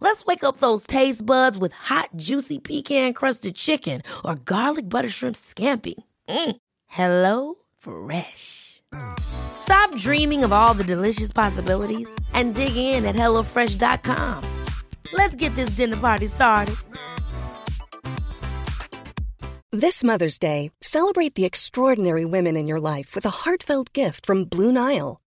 Let's wake up those taste buds with hot, juicy pecan crusted chicken or garlic butter shrimp scampi. Mm. Hello Fresh. Stop dreaming of all the delicious possibilities and dig in at HelloFresh.com. Let's get this dinner party started. This Mother's Day, celebrate the extraordinary women in your life with a heartfelt gift from Blue Nile.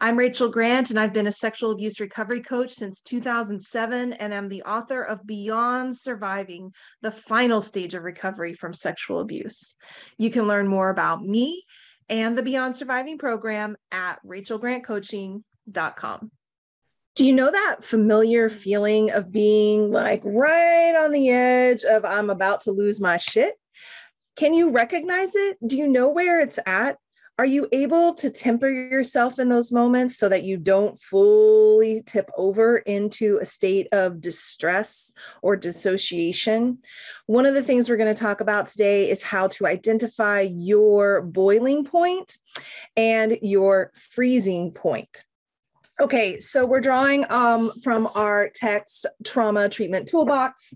I'm Rachel Grant, and I've been a sexual abuse recovery coach since 2007, and I'm the author of Beyond Surviving the Final Stage of Recovery from Sexual Abuse. You can learn more about me and the Beyond Surviving program at rachelgrantcoaching.com. Do you know that familiar feeling of being like right on the edge of I'm about to lose my shit? Can you recognize it? Do you know where it's at? Are you able to temper yourself in those moments so that you don't fully tip over into a state of distress or dissociation? One of the things we're going to talk about today is how to identify your boiling point and your freezing point. Okay, so we're drawing um, from our text trauma treatment toolbox.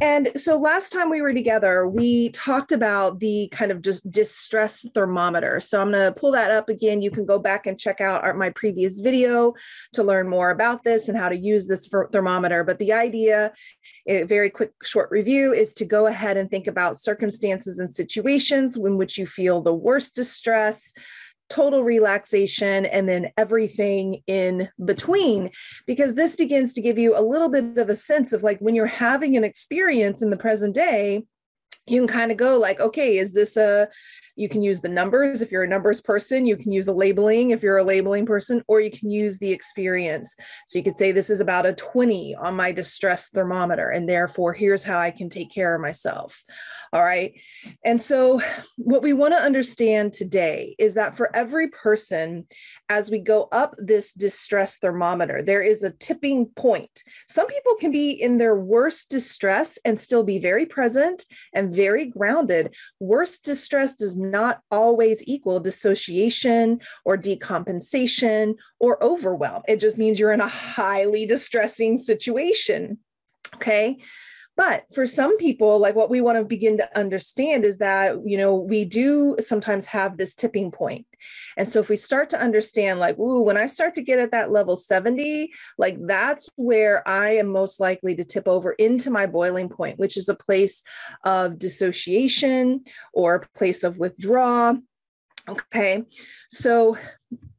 And so last time we were together, we talked about the kind of just distress thermometer. So I'm going to pull that up again. You can go back and check out our, my previous video to learn more about this and how to use this thermometer. But the idea, a very quick, short review, is to go ahead and think about circumstances and situations in which you feel the worst distress total relaxation, and then everything in between, because this begins to give you a little bit of a sense of like when you're having an experience in the present day, you can kind of go like, okay, is this a you can use the numbers if you're a numbers person, you can use a labeling if you're a labeling person, or you can use the experience. So you could say, This is about a 20 on my distress thermometer, and therefore here's how I can take care of myself. All right. And so, what we want to understand today is that for every person, as we go up this distress thermometer, there is a tipping point. Some people can be in their worst distress and still be very present and very grounded. Worst distress does not always equal dissociation or decompensation or overwhelm. It just means you're in a highly distressing situation. Okay. But for some people, like what we want to begin to understand is that, you know, we do sometimes have this tipping point. And so if we start to understand, like, ooh, when I start to get at that level 70, like that's where I am most likely to tip over into my boiling point, which is a place of dissociation or a place of withdrawal. Okay. So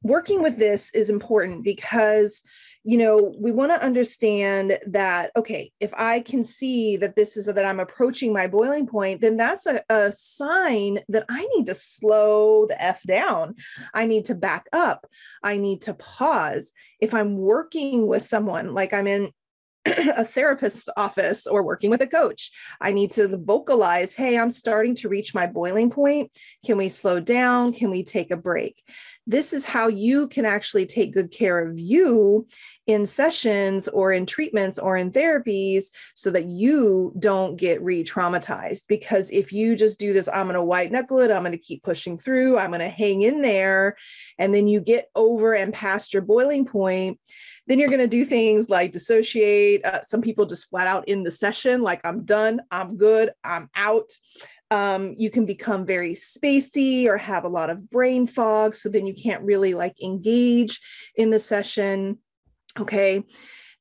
working with this is important because you know, we want to understand that, okay, if I can see that this is that I'm approaching my boiling point, then that's a, a sign that I need to slow the F down. I need to back up. I need to pause. If I'm working with someone, like I'm in a therapist's office or working with a coach. I need to vocalize, hey, I'm starting to reach my boiling point. Can we slow down? Can we take a break? This is how you can actually take good care of you in sessions or in treatments or in therapies so that you don't get re traumatized. Because if you just do this, I'm going to white knuckle it, I'm going to keep pushing through, I'm going to hang in there, and then you get over and past your boiling point then you're going to do things like dissociate. Uh, some people just flat out in the session, like, I'm done, I'm good, I'm out. Um, you can become very spacey or have a lot of brain fog. So then you can't really like engage in the session. Okay.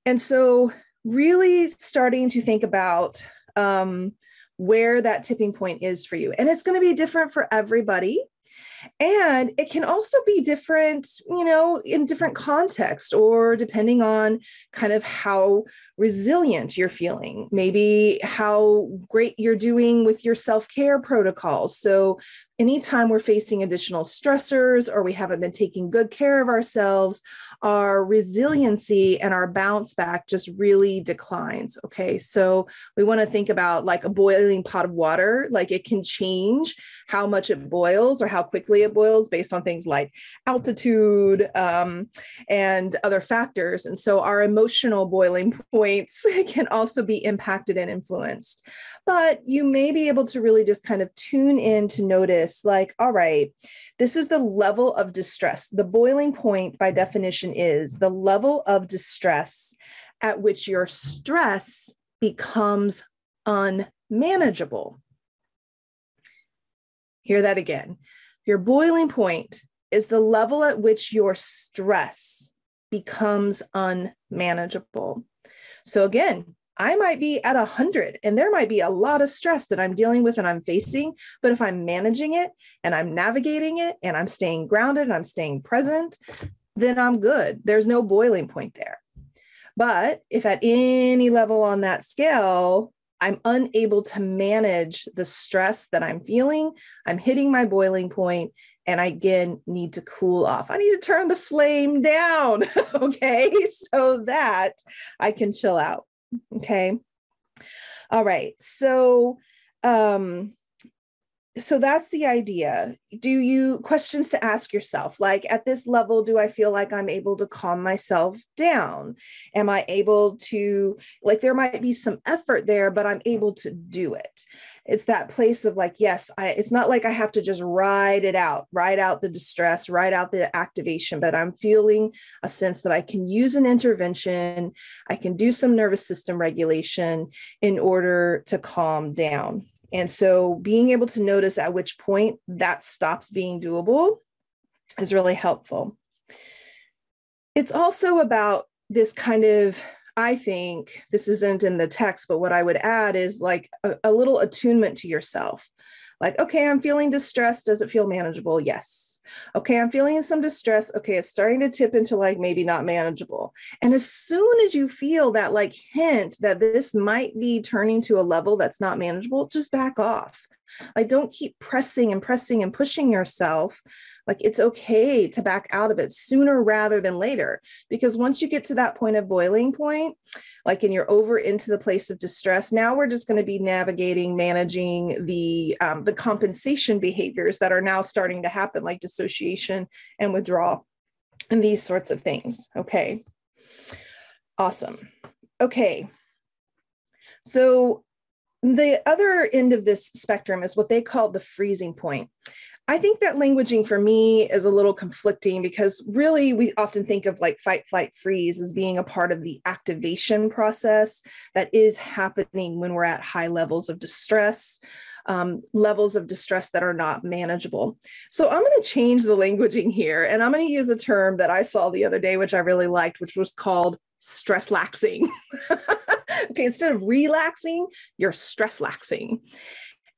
And so, really starting to think about um, where that tipping point is for you. And it's going to be different for everybody. And it can also be different, you know, in different context or depending on kind of how resilient you're feeling, maybe how great you're doing with your self care protocols. So, anytime we're facing additional stressors or we haven't been taking good care of ourselves, our resiliency and our bounce back just really declines. Okay. So we want to think about like a boiling pot of water, like it can change how much it boils or how quickly it boils based on things like altitude um, and other factors. And so our emotional boiling points can also be impacted and influenced. But you may be able to really just kind of tune in to notice, like, all right, this is the level of distress. The boiling point, by definition, is the level of distress at which your stress becomes unmanageable. Hear that again. Your boiling point is the level at which your stress becomes unmanageable. So, again, I might be at 100 and there might be a lot of stress that I'm dealing with and I'm facing. But if I'm managing it and I'm navigating it and I'm staying grounded and I'm staying present, then I'm good. There's no boiling point there. But if at any level on that scale, I'm unable to manage the stress that I'm feeling, I'm hitting my boiling point, and I again need to cool off. I need to turn the flame down, okay, so that I can chill out. Okay. All right. So, um, so that's the idea. Do you questions to ask yourself like at this level do I feel like I'm able to calm myself down? Am I able to like there might be some effort there but I'm able to do it it's that place of like yes i it's not like i have to just ride it out ride out the distress ride out the activation but i'm feeling a sense that i can use an intervention i can do some nervous system regulation in order to calm down and so being able to notice at which point that stops being doable is really helpful it's also about this kind of I think this isn't in the text, but what I would add is like a, a little attunement to yourself. Like, okay, I'm feeling distressed. Does it feel manageable? Yes. Okay, I'm feeling some distress. Okay, it's starting to tip into like maybe not manageable. And as soon as you feel that like hint that this might be turning to a level that's not manageable, just back off. Like, don't keep pressing and pressing and pushing yourself. Like, it's okay to back out of it sooner rather than later. Because once you get to that point of boiling point, like, and you're over into the place of distress, now we're just going to be navigating, managing the um, the compensation behaviors that are now starting to happen, like dissociation and withdrawal, and these sorts of things. Okay. Awesome. Okay. So the other end of this spectrum is what they call the freezing point. I think that languaging for me is a little conflicting because really we often think of like fight, flight, freeze as being a part of the activation process that is happening when we're at high levels of distress. Um, levels of distress that are not manageable. So I'm going to change the languaging here and I'm going to use a term that I saw the other day, which I really liked, which was called stress laxing. okay, instead of relaxing, you're stress laxing.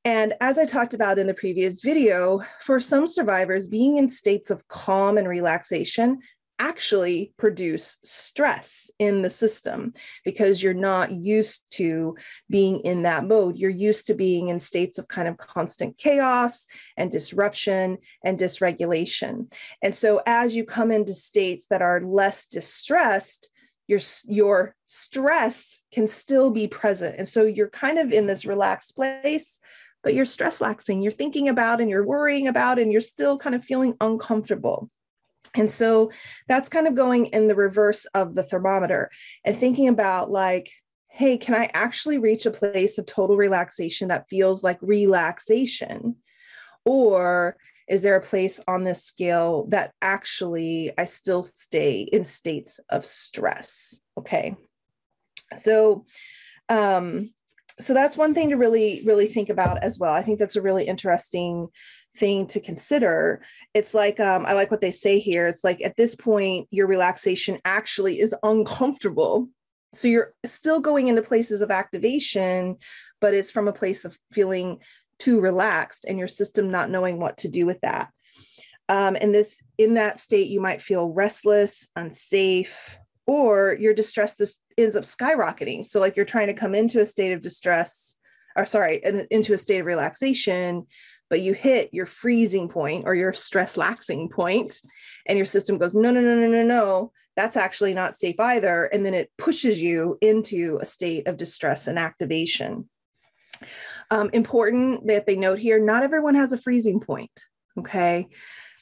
And as I talked about in the previous video, for some survivors, being in states of calm and relaxation actually produce stress in the system because you're not used to being in that mode. You're used to being in states of kind of constant chaos and disruption and dysregulation. And so as you come into states that are less distressed, your your stress can still be present. And so you're kind of in this relaxed place but you're stress laxing you're thinking about and you're worrying about and you're still kind of feeling uncomfortable. And so that's kind of going in the reverse of the thermometer and thinking about like hey can i actually reach a place of total relaxation that feels like relaxation? Or is there a place on this scale that actually I still stay in states of stress? Okay. So, um, so that's one thing to really, really think about as well. I think that's a really interesting thing to consider. It's like, um, I like what they say here. It's like at this point, your relaxation actually is uncomfortable. So you're still going into places of activation, but it's from a place of feeling too relaxed and your system not knowing what to do with that. Um, and this in that state, you might feel restless, unsafe, or your distress this ends up skyrocketing. So, like you're trying to come into a state of distress, or sorry, into a state of relaxation, but you hit your freezing point or your stress laxing point, and your system goes, no, no, no, no, no, no. That's actually not safe either. And then it pushes you into a state of distress and activation. Um, important that they note here not everyone has a freezing point. Okay.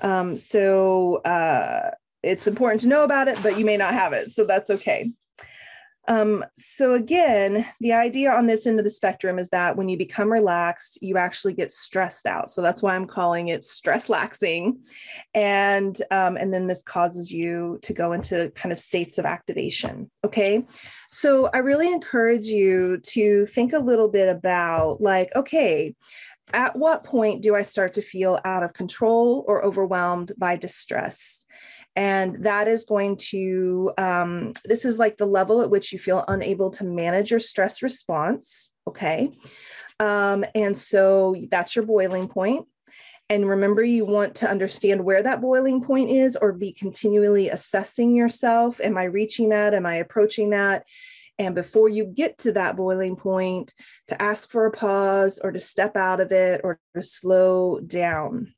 Um, so uh, it's important to know about it, but you may not have it. So that's okay. Um, so again, the idea on this end of the spectrum is that when you become relaxed, you actually get stressed out. So that's why I'm calling it stress laxing, and um, and then this causes you to go into kind of states of activation. Okay, so I really encourage you to think a little bit about like, okay, at what point do I start to feel out of control or overwhelmed by distress? And that is going to, um, this is like the level at which you feel unable to manage your stress response. Okay. Um, and so that's your boiling point. And remember, you want to understand where that boiling point is or be continually assessing yourself. Am I reaching that? Am I approaching that? And before you get to that boiling point, to ask for a pause or to step out of it or to slow down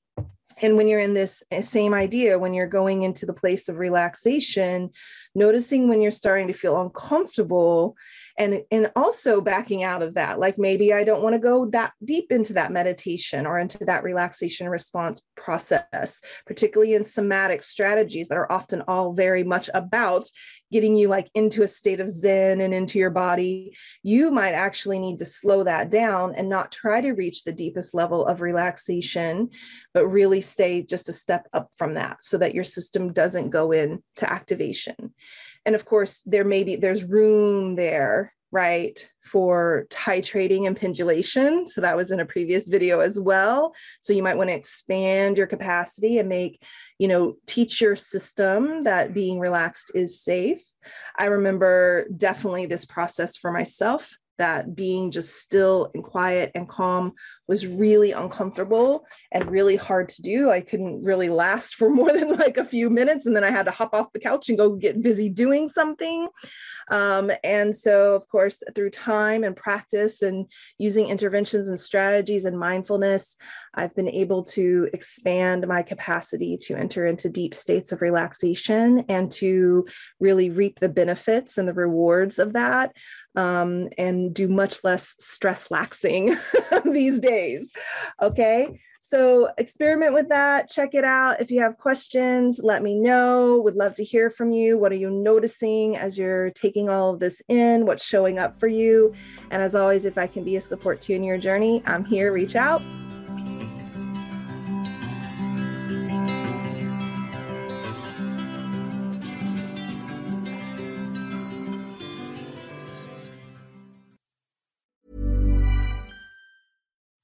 and when you're in this eh, same idea when you're going into the place of relaxation noticing when you're starting to feel uncomfortable and and also backing out of that. Like maybe i don't want to go that deep into that meditation or into that relaxation response process particularly in somatic strategies that are often all very much about getting you like into a state of zen and into your body. You might actually need to slow that down and not try to reach the deepest level of relaxation but really stay just a step up from that so that your system doesn't go into activation and of course there may be there's room there right for titrating and pendulation. So that was in a previous video as well. So you might want to expand your capacity and make you know teach your system that being relaxed is safe. I remember definitely this process for myself that being just still and quiet and calm was really uncomfortable and really hard to do. I couldn't really last for more than like a few minutes. And then I had to hop off the couch and go get busy doing something. Um, and so, of course, through time and practice and using interventions and strategies and mindfulness, I've been able to expand my capacity to enter into deep states of relaxation and to really reap the benefits and the rewards of that um, and do much less stress laxing these days. Okay. So experiment with that. Check it out. If you have questions, let me know. Would love to hear from you. What are you noticing as you're taking all of this in? What's showing up for you? And as always, if I can be a support to you in your journey, I'm here. Reach out.